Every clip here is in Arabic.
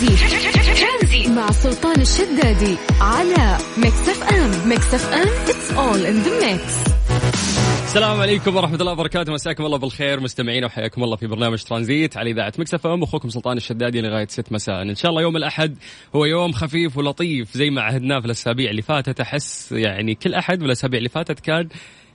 ترانزي مع سلطان الشدادي على Mix FM Mix FM it's all in the mix السلام عليكم ورحمة الله وبركاته. مساكم الله بالخير مستمعين وحياكم الله في برنامج ترانزيت على إذاعة Mix FM أخوكم سلطان الشدادي لغاية 6 مساء. إن شاء الله يوم الأحد هو يوم خفيف ولطيف زي ما عهدناه في الأسابيع اللي فاتت. أحس يعني كل أحد والأسابيع اللي فاتت كان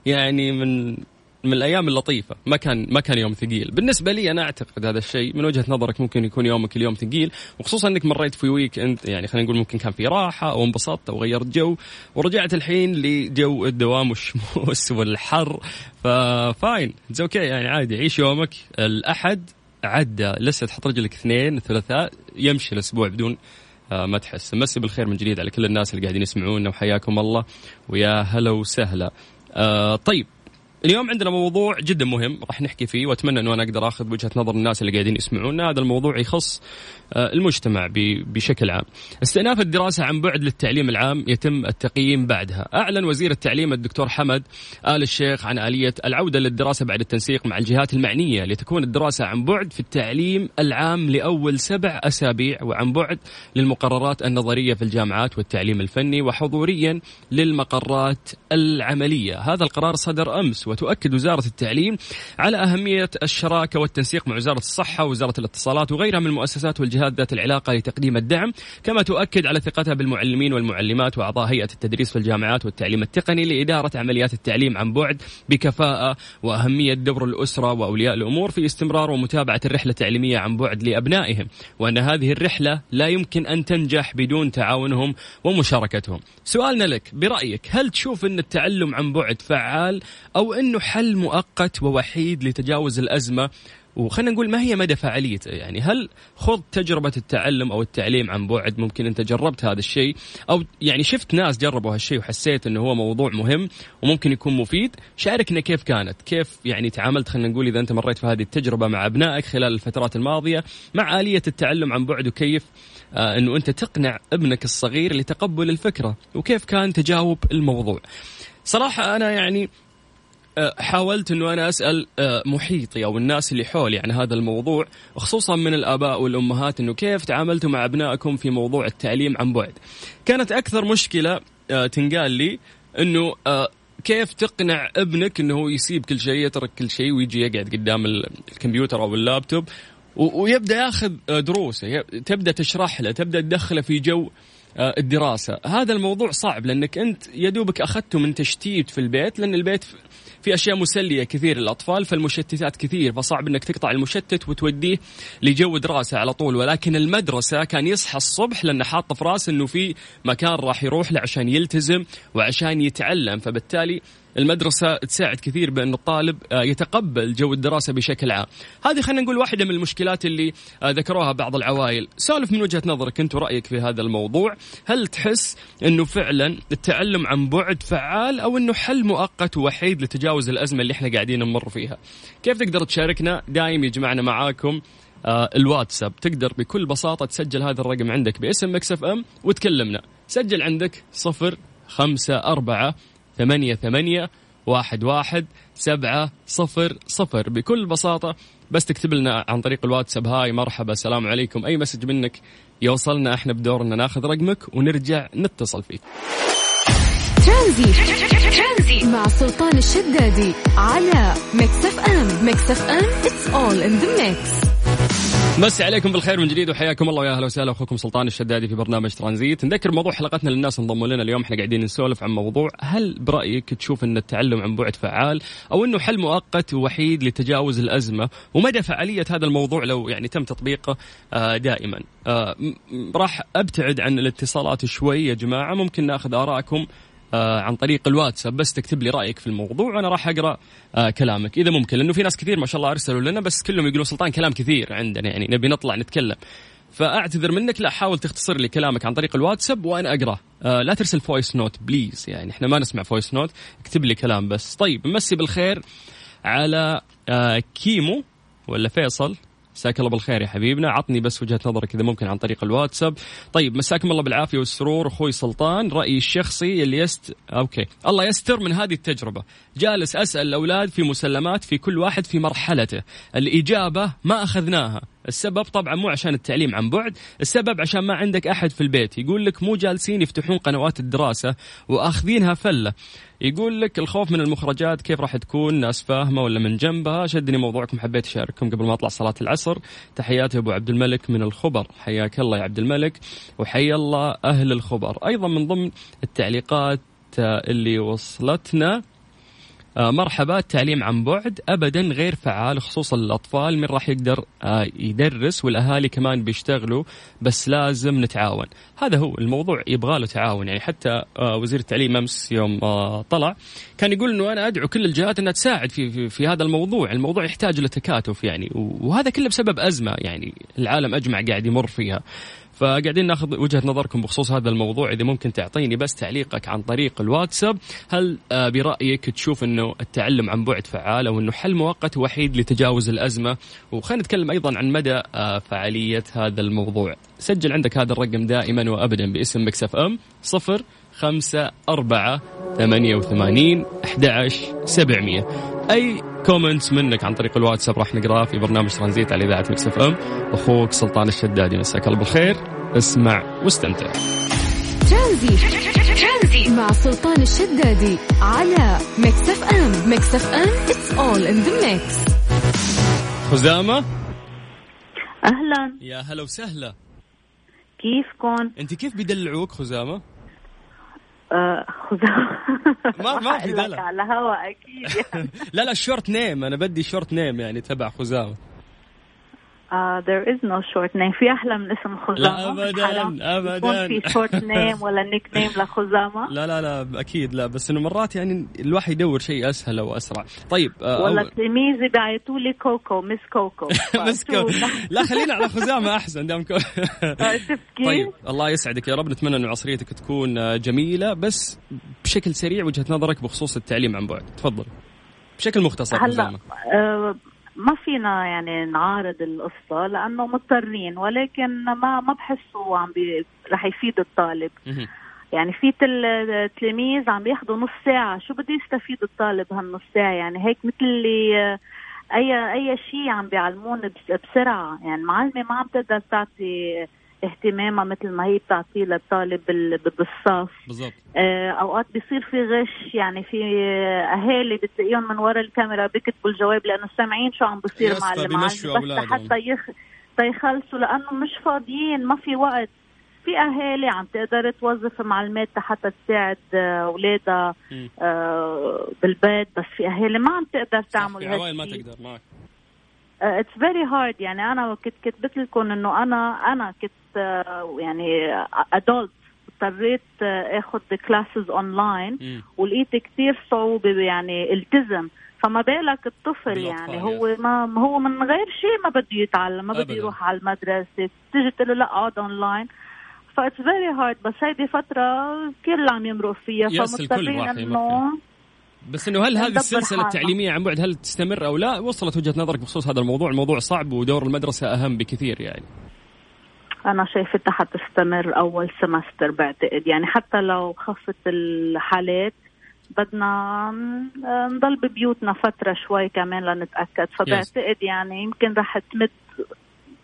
يعني من من الأيام اللطيفة. ما كان ما كان يوم ثقيل. بالنسبة لي أنا أعتقد هذا الشيء من وجهة نظرك ممكن يكون يومك اليوم ثقيل وخصوصا إنك مريت في weekend يعني خلينا نقول ممكن كان في راحة أو انبسطت أو غيرت جو ورجعت الحين لجو الدوام والشموس والحر. ف fine it's okay يعني عادي. عيش يومك. الأحد عدى. لسه تحط رجلك اثنين الثلاثاء يمشي الأسبوع بدون آه، ما تحس. مسي بالخير من جديد على كل الناس اللي قاعدين يسمعونا وحياكم الله. ويا هلا وسهلا. آه طيب. اليوم عندنا موضوع جدا مهم راح نحكي فيه وأتمنى إنه أنا أقدر آخذ وجهة نظر الناس اللي قاعدين يسمعونا هذا الموضوع يخص آه، المجتمع بشكل عام. استئناف الدراسة عن بعد للتعليم العام يتم التقييم بعدها. أعلن وزير التعليم الدكتور حمد آل الشيخ عن آلية العودة للدراسة بعد التنسيق مع الجهات المعنية لتكون الدراسة عن بعد في التعليم العام لأول سبع أسابيع وعن بعد للمقررات النظرية في الجامعات والتعليم الفني وحضوريا للمقرات العملية. هذا القرار صدر أمس وتؤكد وزارة التعليم على أهمية الشراكة والتنسيق مع وزارة الصحة ووزارة الاتصالات وغيرها من المؤسسات والجهات الجهات ذات العلاقة لتقديم الدعم كما تؤكد على ثقتها بالمعلمين والمعلمات وأعضاء هيئة التدريس في الجامعات والتعليم التقني لإدارة عمليات التعليم عن بعد بكفاءة وأهمية دور الأسرة وأولياء الأمور في استمرار ومتابعة الرحلة التعليمية عن بعد لأبنائهم وأن هذه الرحلة لا يمكن أن تنجح بدون تعاونهم ومشاركتهم. سؤالنا لك برأيك هل تشوف أن التعلم عن بعد فعال أو أنه حل مؤقت ووحيد لتجاوز الأزمة. وخلينا نقول ما هي مدى فاعليته يعني هل خض تجربة التعلم أو التعليم عن بعد ممكن أنت جربت هذا الشيء؟ أو يعني شفت ناس جربوا هالشيء وحسيت أنه هو موضوع مهم وممكن يكون مفيد؟ شاركنا كيف كانت؟ كيف يعني تعاملت؟ خلينا نقول إذا أنت مريت في هذه التجربة مع أبنائك خلال الفترات الماضية مع آلية التعلم عن بعد وكيف آه أنه أنت تقنع ابنك الصغير لتقبل الفكرة وكيف كان تجاوب الموضوع؟ صراحة أنا يعني حاولت إنه أنا أسأل أه، محيطي أو الناس اللي حولي عن هذا الموضوع خصوصا من الآباء والأمهات إنه كيف تعاملتوا مع أبنائكم في موضوع التعليم عن بعد. كانت أكثر مشكلة أه، تنقال لي إنه كيف تقنع ابنك إنه يسيب كل شيء يترك كل شيء ويجي يقعد قدام الكمبيوتر أو اللابتوب ويبدأ ياخذ دروسه تبدأ تشرح له تبدأ تدخله في جو الدراسة. هذا الموضوع صعب لأنك أنت يا دوبك أخذته من تشتيت في البيت لأن البيت في أشياء مسلية كثير للأطفال فالمشتتات كثير فصعب إنك تقطع المشتت وتوديه لجو دراسة على طول. ولكن المدرسة كان يصحى الصبح لأنه حاطه في رأسه إنه في مكان راح يروح له عشان يلتزم وعشان يتعلم فبالتالي المدرسة تساعد كثير بأن الطالب آه، يتقبل جو الدراسة بشكل عام. هذه خلينا نقول واحدة من المشكلات اللي آه، ذكروها بعض العوائل. سالف من وجهة نظرك أنت رأيك في هذا الموضوع؟ هل تحس أنه فعلا التعلم عن بعد فعال أو أنه حل مؤقت ووحيد لتجاوز الأزمة اللي إحنا قاعدين نمر فيها؟ كيف تقدر تشاركنا؟ دايم يجمعنا معاكم آه الواتساب. تقدر بكل بساطة تسجل هذا الرقم عندك باسم مكسف ام وتكلمنا. سجل عندك صفر خمسة أربعة ثمانية ثمانية واحد واحد سبعة صفر صفر. بكل بساطة بس تكتب لنا عن طريق الواتساب. Hi مرحبا السلام عليكم. أي message منك يوصلنا إحنا بدورنا ناخذ رقمك ونرجع نتصل فيك. ترانزي. مع سلطان الشدادي على Mix FM. Mix FM it's all in the mix. مسي عليكم بالخير من جديد وحياكم الله ويا أهلا وسهلا أخوكم سلطان الشدادي في برنامج ترانزيت. نذكر موضوع حلقتنا للناس انضموا لنا اليوم. إحنا قاعدين نسولف عن موضوع هل برأيك تشوف أن التعلم عن بعد فعال؟ أو أنه حل مؤقت ووحيد لتجاوز الأزمة؟ ومدى فعالية هذا الموضوع لو يعني تم تطبيقه؟ آه، دائما. آه، راح أبتعد عن الاتصالات شوي يا جماعة. ممكن نأخذ آرائكم. عن طريق الواتساب بس تكتب لي رأيك في الموضوع وأنا راح أقرأ آه كلامك. إذا ممكن لأنه في ناس كثير ما شاء الله أرسلوا لنا بس كلهم يقولون سلطان كلام كثير عندنا يعني نبي نطلع نتكلم. فأعتذر منك لا حاول تختصر لي كلامك عن طريق الواتساب وأنا اقراه آه لا ترسل voice note please يعني إحنا ما نسمع voice note اكتب لي كلام بس. طيب مسي بالخير على آه كيمو ولا فيصل؟ مساك الله بالخير يا حبيبنا. عطني بس وجهة نظرك إذا ممكن عن طريق الواتساب. طيب مساكم الله بالعافية والسرور. أخوي سلطان رأيي الشخصي it's okay. الله يستر من هذه التجربة. جالس أسأل الأولاد في مسلمات في كل واحد في مرحلته. الإجابة ما أخذناها. السبب طبعا مو عشان التعليم عن بعد السبب عشان ما عندك أحد في البيت. يقول لك مو جالسين يفتحون قنوات الدراسة وأخذينها فلة. يقول لك الخوف من المخرجات كيف راح تكون ناس فاهمة ولا من جنبها. شدني موضوعكم حبيت أشارككم قبل ما أطلع صلاة العصر. تحياتي أبو عبد الملك من الخبر. حياك الله يا عبد الملك وحيا الله أهل الخبر. أيضا من ضمن التعليقات اللي وصلتنا مرحبا التعليم عن بعد ابدا غير فعال خصوصا الأطفال من راح يقدر آه، يدرس والأهالي كمان بيشتغلوا بس لازم نتعاون. هذا هو الموضوع يبغى له تعاون. يعني حتى آه، وزير التعليم أمس يوم طلع كان يقول إنه أنا أدعو كل الجهات إنها تساعد في في, في هذا الموضوع. الموضوع يحتاج لتكاتف يعني وهذا كله بسبب أزمة يعني العالم أجمع قاعد يمر فيها. فقاعدين ناخذ وجهة نظركم بخصوص هذا الموضوع إذا ممكن تعطيني بس تعليقك عن طريق الواتساب. هل آه، برأيك تشوف إنه التعلم عن بعد فعال أو إنه حل مؤقت وحيد لتجاوز الأزمة؟ وخلينا نتكلم أيضا عن مدى آه، فعالية هذا الموضوع. سجل عندك هذا الرقم دائما وابدا باسم مكس إف إم صفر خمسة أربعة ثمانية وثمانين أحد سبعمية. أي comments منك عن طريق الواتساب. راح نقراه في برنامج ترانزيت على إذاعة مكس إف إم. أخوك سلطان الشدادي مساك الله بالخير. اسمع واستمتع. ترانزيت. مع سلطان الشدادي على مكس إف إم. مكس إف إم it's all in the mix خزامة. أهلا. يا هلا وسهلا. كيفكم؟ أنت كيف بيدلعوك خزامة؟ آه، خزامه ما ما في دلع. على هوا أكيد يعني. لا لا ال short name أنا بدي short name يعني تبع خزامه Uh, there is no short name. في أحلى من اسم خزامة؟ لا ابدا ابدا. في short name ولا nickname لخزامة؟ لا لا لا أكيد لا بس إنه مرات يعني الواحد يدور شيء أسهل أو أسرع. طيب آه ولا تلميذي بعثوا لي كوكو Miss كوكو. Miss كوكو. لا خلينا على خزامة أحسن دام كو... طيب الله يسعدك يا رب. نتمنى إنه عصريتك تكون آه، جميلة بس بشكل سريع وجهة نظرك بخصوص التعليم عن بعد. تفضل. بشكل مختصر هلا ما فينا يعني نعارض القصة لأنه مضطرين ولكن ما ما بحسه عم بي رح يفيد الطالب. يعني في التلاميذ عم بياخذوا نص ساعة. شو بده يستفيد الطالب هالنص ساعة؟ يعني هيك مثل اللي أي أي شيء عم بيعلمون بسرعة. يعني المعلمة ما عم تقدر تعطي اهتمامها مثل ما هي بتعطيه للطالب بالصف. بالضبط. آه أوقات بيصير في غش يعني في أهالي بتلاقيهم من وراء الكاميرا بيكتبوا الجواب لأنه سامعين شو عم بصير مع المعلم بس حتى يخ... يخلصوا لأنه مش فاضيين ما في وقت. في أهالي عم تقدر توظف معلمات حتى تساعد أولادها آه بالبيت بس في أهالي ما عم تقدر تعمل هيك ما تقدر معك. it's very hard يعني أنا كنت كتبت لكم إنه أنا أنا كنت uh, يعني adult اضطريت اخذ classes online ولقيت كثير صعوبة يعني التزم. فما بالك الطفل يعني هو ما هو من غير شيء ما بده يتعلم ما بده يروح على المدرسة. تيجي تقول له لا اقعد اونلاين ف it's very hard بس هيدي فترة كل عم يمرق فيها فمضطرين إنه بس إنه هل هذه السلسلة التعليمية عن بعد هل تستمر أو لا؟ وصلت وجهة نظرك بخصوص هذا الموضوع الموضوع صعب ودور المدرسة أهم بكثير يعني. أنا شايفتها حتستمر أول semester بعتقد. يعني حتى لو خفت الحالات بدنا نضل ببيوتنا فترة شوي كمان لنتأكد. فبعتقد يعني يمكن رح تمد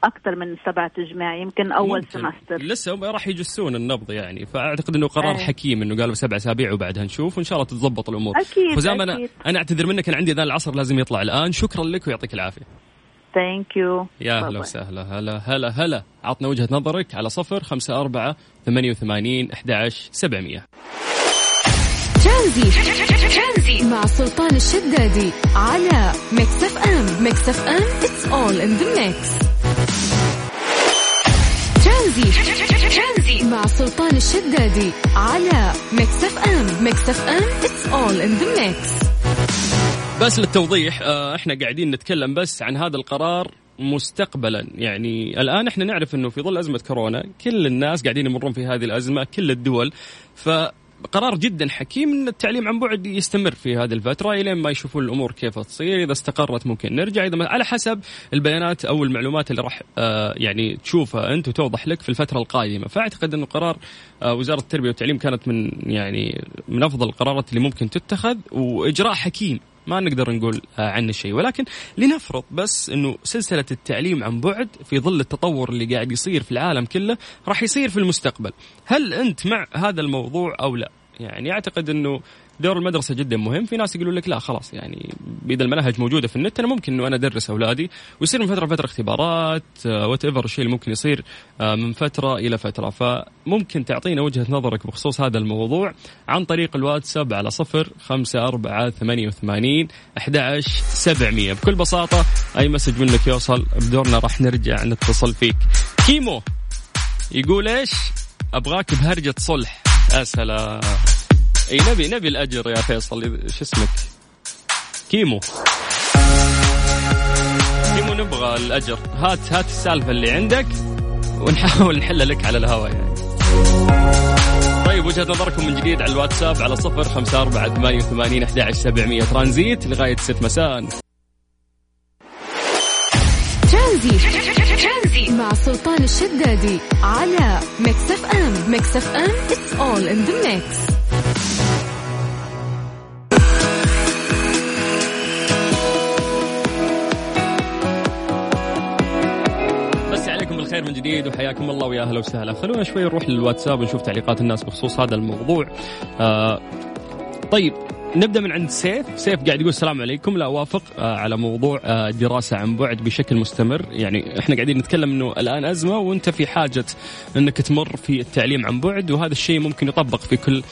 أكثر من سبعة أسابيع يمكن أول ممكن. semester. لسه هم راح يجسون النبض يعني فأعتقد إنه قرار أيه. حكيم إنه قالوا سبع أسابيع وبعدها نشوف وإن شاء الله تتضبط الأمور. أكيد خزام أنا أنا أعتذر منك أنا عندي اذان العصر لازم يطلع الآن. شكرا لك ويعطيك العافية. thank you يا هلا وسهلا. هلا هلا هلا. عطنا وجهة نظرك على صفر خمسة أربعة ثمانية وثمانين أحد عشر سبعمية ترانزيت مع سلطان الشدادي على ميكس أف أم. ميكس أف أم it's all in the mix. ترانزيت. مع سلطان الشدادي على ميكس اف ام ميكس اف ام it's all in the mix. بس للتوضيح آه، إحنا قاعدين نتكلم بس عن هذا القرار مستقبلا. يعني الآن إحنا نعرف إنه في ظل أزمة كورونا كل الناس قاعدين يمرون في هذه الأزمة كل الدول. ف قرار جدا حكيم إن التعليم عن بعد يستمر في هذه الفترة الين ما يشوفون الأمور كيف تصير. إذا استقرت ممكن نرجع. إذا على حسب البيانات أو المعلومات اللي راح آه يعني تشوفها أنت وتوضح لك في الفترة القادمة. فأعتقد إنه قرار آه وزارة التربية والتعليم كانت من يعني من أفضل القرارات اللي ممكن تتخذ. وإجراء حكيم ما نقدر نقول آه، عنه شيء. ولكن لنفرض بس إنه سلسلة التعليم عن بعد في ظل التطور اللي قاعد يصير في العالم كله راح يصير في المستقبل. هل أنت مع هذا الموضوع أو لا؟ يعني أعتقد إنه دور المدرسة جدا مهم. في ناس يقولوا لك لا خلاص يعني اذا المناهج موجودة في النت أنا ممكن إنه أنا أدرس أولادي ويصير من فترة لفترة اختبارات whatever الشيء اللي ممكن يصير آه، من فترة إلى فترة. فممكن تعطينا وجهة نظرك بخصوص هذا الموضوع عن طريق الواتساب على صفر خمسة أربعة ثمانية وثمانين أحد سبعمية. بكل بساطة أي message منك يوصل بدورنا راح نرجع نتصل فيك. كيمو يقول إيش؟ أبغاك بهرجة صلح. يا سلام. إي نبي نبي الأجر يا فيصل. شو اسمك؟ كيمو. كيمو نبغى الأجر. هات هات السالفة اللي عندك ونحاول نحلها لك على الهواء يعني. طيب وجهة نظركم من جديد على الواتساب على صفر خمسة أربعة ثمانية وثمانين أحد سبعمية ترانزيت لغاية ست مساء. ترانزيت. مع سلطان الشدادي على ميكس اف ام ميكس اف ام it's all in the mix. الخير من جديد وحياكم الله ويا أهلا وسهلا. خلونا شوي نروح للواتساب ونشوف تعليقات الناس بخصوص هذا الموضوع. آه طيب نبدأ من عند سيف. سيف قاعد يقول السلام عليكم. لا أوافق آه على موضوع آه دراسة عن بعد بشكل مستمر. يعني إحنا قاعدين نتكلم إنه الآن أزمة وأنت في حاجة إنك تمر في التعليم عن بعد وهذا الشيء ممكن يطبق في كل آه،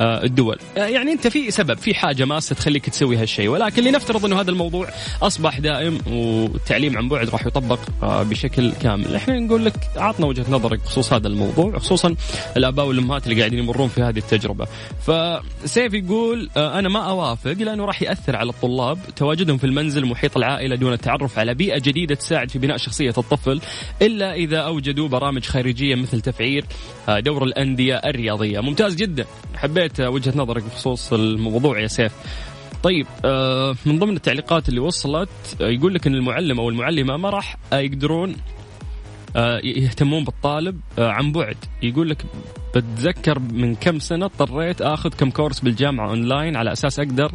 الدول. آه، يعني انت في سبب في حاجة ماسة تخليك تسوي هالشيء. ولكن لنفترض إنه هذا الموضوع أصبح دائم والتعليم عن بعد راح يطبق آه، بشكل كامل. إحنا نقول لك عطنا وجهة نظرك بخصوص هذا الموضوع خصوصا الآباء والأمهات اللي قاعدين يمرون في هذه التجربة. فسيف يقول أنا ما أوافق لأنه راح يأثر على الطلاب. تواجدهم في المنزل محيط العائلة دون التعرف على بيئة جديدة تساعد في بناء شخصية الطفل. إلا إذا أوجدوا برامج خارجية مثل تفعيل دور الأندية الرياضية. ممتاز جدا. حبيت حبيت وجهة نظرك بخصوص الموضوع يا سيف. طيب آه، من ضمن التعليقات اللي وصلت آه، يقول لك إن المعلم أو المعلمة ما راح يقدرون آه، يهتمون بالطالب عن بعد. يقول لك بتذكر من كم سنة اضطريت آخذ كم course بالجامعة أونلاين على أساس أقدر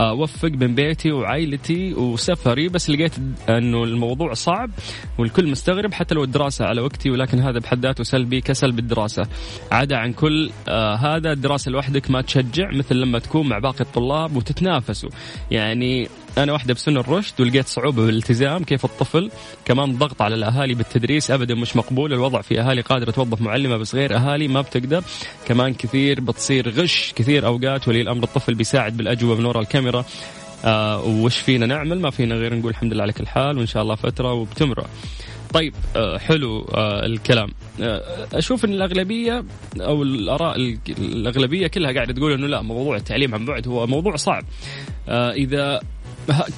أوفق بين بيتي وعائلتي وسفري بس لقيت إنه الموضوع صعب والكل مستغرب حتى لو الدراسة على وقتي ولكن هذا بحد ذاته سلبي كسل الدراسه عدا عن كل آه هذا الدراسة لوحدك ما تشجع مثل لما تكون مع باقي الطلاب وتتنافسوا. يعني أنا واحدة بسن الرشد ولقيت صعوبة بالالتزام كيف الطفل كمان ضغط على الأهالي بالتدريس ابدا مش مقبول الوضع في أهالي قادرة توظف معلمة بس غير أهالي ما بتقدر كمان كثير بتصير غش كثير أوقات ولي الأمر الطفل بيساعد بالأجوبة من وراء الكاميرا. آه وش فينا نعمل؟ ما فينا غير نقول الحمد لله على كل حال وإن شاء الله فترة وبتمرة. طيب آه حلو آه الكلام. آه أشوف إن الأغلبية أو الآراء الأغلبية كلها قاعدة تقول إنه لا موضوع التعليم عن بعد هو موضوع صعب. آه إذا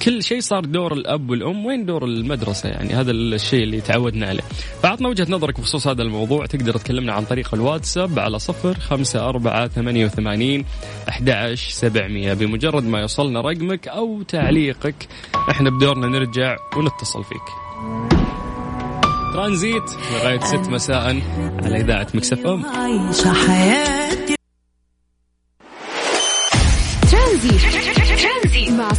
كل شيء صار دور الأب والأم. وين دور المدرسة يعني؟ هذا الشيء اللي تعودنا عليه. فعطنا وجهة نظرك بخصوص هذا الموضوع. تقدر تكلمنا عن طريق الواتساب على صفر خمسة أربعة ثمانية وثمانين أحد سبعمية. بمجرد ما يوصلنا رقمك أو تعليقك إحنا بدورنا نرجع ونتصل فيك. ترانزيت لغاية ست مساء على إذاعة Mix FM. عايشة حياتي. ترانزي مع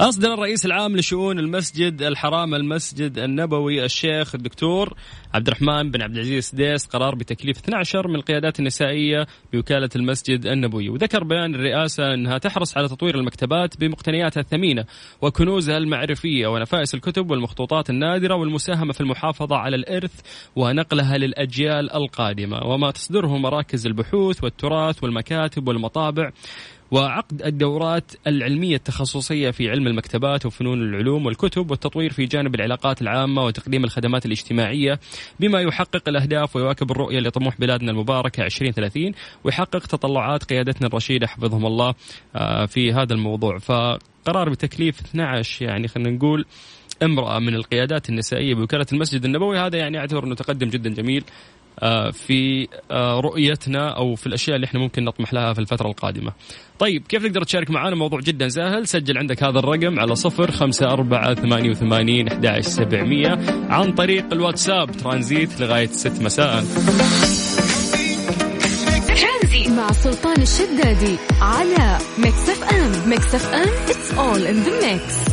أصدر الرئيس العام لشؤون المسجد الحرام المسجد النبوي الشيخ الدكتور عبد الرحمن بن عبد العزيز سديس قرار بتكليف 12 من القيادات النسائية بوكالة المسجد النبوي. وذكر بيان الرئاسة أنها تحرص على تطوير المكتبات بمقتنياتها الثمينة وكنوزها المعرفية ونفائس الكتب والمخطوطات النادرة والمساهمة في المحافظة على الإرث ونقلها للأجيال القادمة. وما تصدره مراكز البحوث والتراث والمكاتب والمطابع وعقد الدورات العلمية التخصصية في علم المكتبات وفنون العلوم والكتب والتطوير في جانب العلاقات العامة وتقديم الخدمات الاجتماعية بما يحقق الأهداف ويواكب الرؤية لطموح بلادنا المباركة 2030 ويحقق تطلعات قيادتنا الرشيدة حفظهم الله آه، في هذا الموضوع. فقرار بتكليف 12 يعني خلينا نقول امرأة من القيادات النسائية بوكالة المسجد النبوي هذا يعني أعتبر أنه تقدم جدا جميل. في آه، رؤيتنا أو في الأشياء اللي إحنا ممكن نطمح لها في الفترة القادمة. طيب كيف تقدر تشارك معنا موضوع جدا سهل. سجل عندك هذا الرقم على صفر خمسة أربعة ثمانية وثمانين سبعمية عن طريق الواتساب ترانزيت لغاية ست مساء. مع سلطان الشدادي على Mix FM Mix FM it's all in the mix.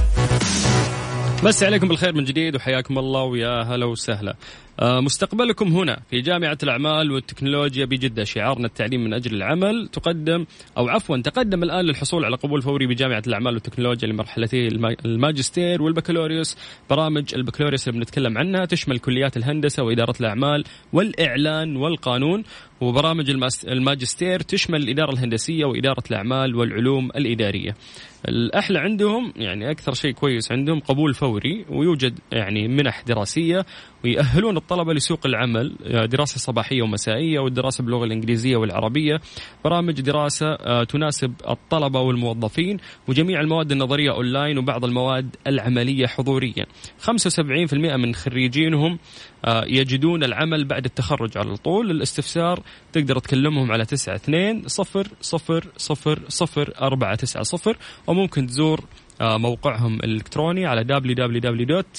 مسا عليكم بالخير من جديد وحياكم الله ويا هلا وسهلا. آه، مستقبلكم هنا في جامعة الأعمال والتكنولوجيا بجدة. شعارنا التعليم من أجل العمل تقدم أو عفوا تقدم الآن للحصول على قبول فوري بجامعة الأعمال والتكنولوجيا لمرحلتي الماجستير والبكالوريوس. برامج البكالوريوس اللي بنتكلم عنها تشمل كليات الهندسة وإدارة الأعمال والإعلان والقانون. وبرامج الماجستير تشمل الإدارة الهندسية وإدارة الأعمال والعلوم الإدارية. الأحلى عندهم يعني أكثر شيء كويس عندهم قبول فوري ويوجد يعني منح دراسية ويأهلون الطلبة لسوق العمل آه، دراسة صباحية ومسائية والدراسة باللغة الإنجليزية والعربية. برامج دراسة آه، تناسب الطلبة والموظفين وجميع المواد النظرية أونلاين وبعض المواد العملية حضوريا. 75% من خريجينهم آه، يجدون العمل بعد التخرج على طول. الاستفسار تقدر تكلمهم على 92 صفر صفر صفر صفر أربعة تسعة صفر وممكن تزور موقعهم الإلكتروني على www.ubt.edu.sa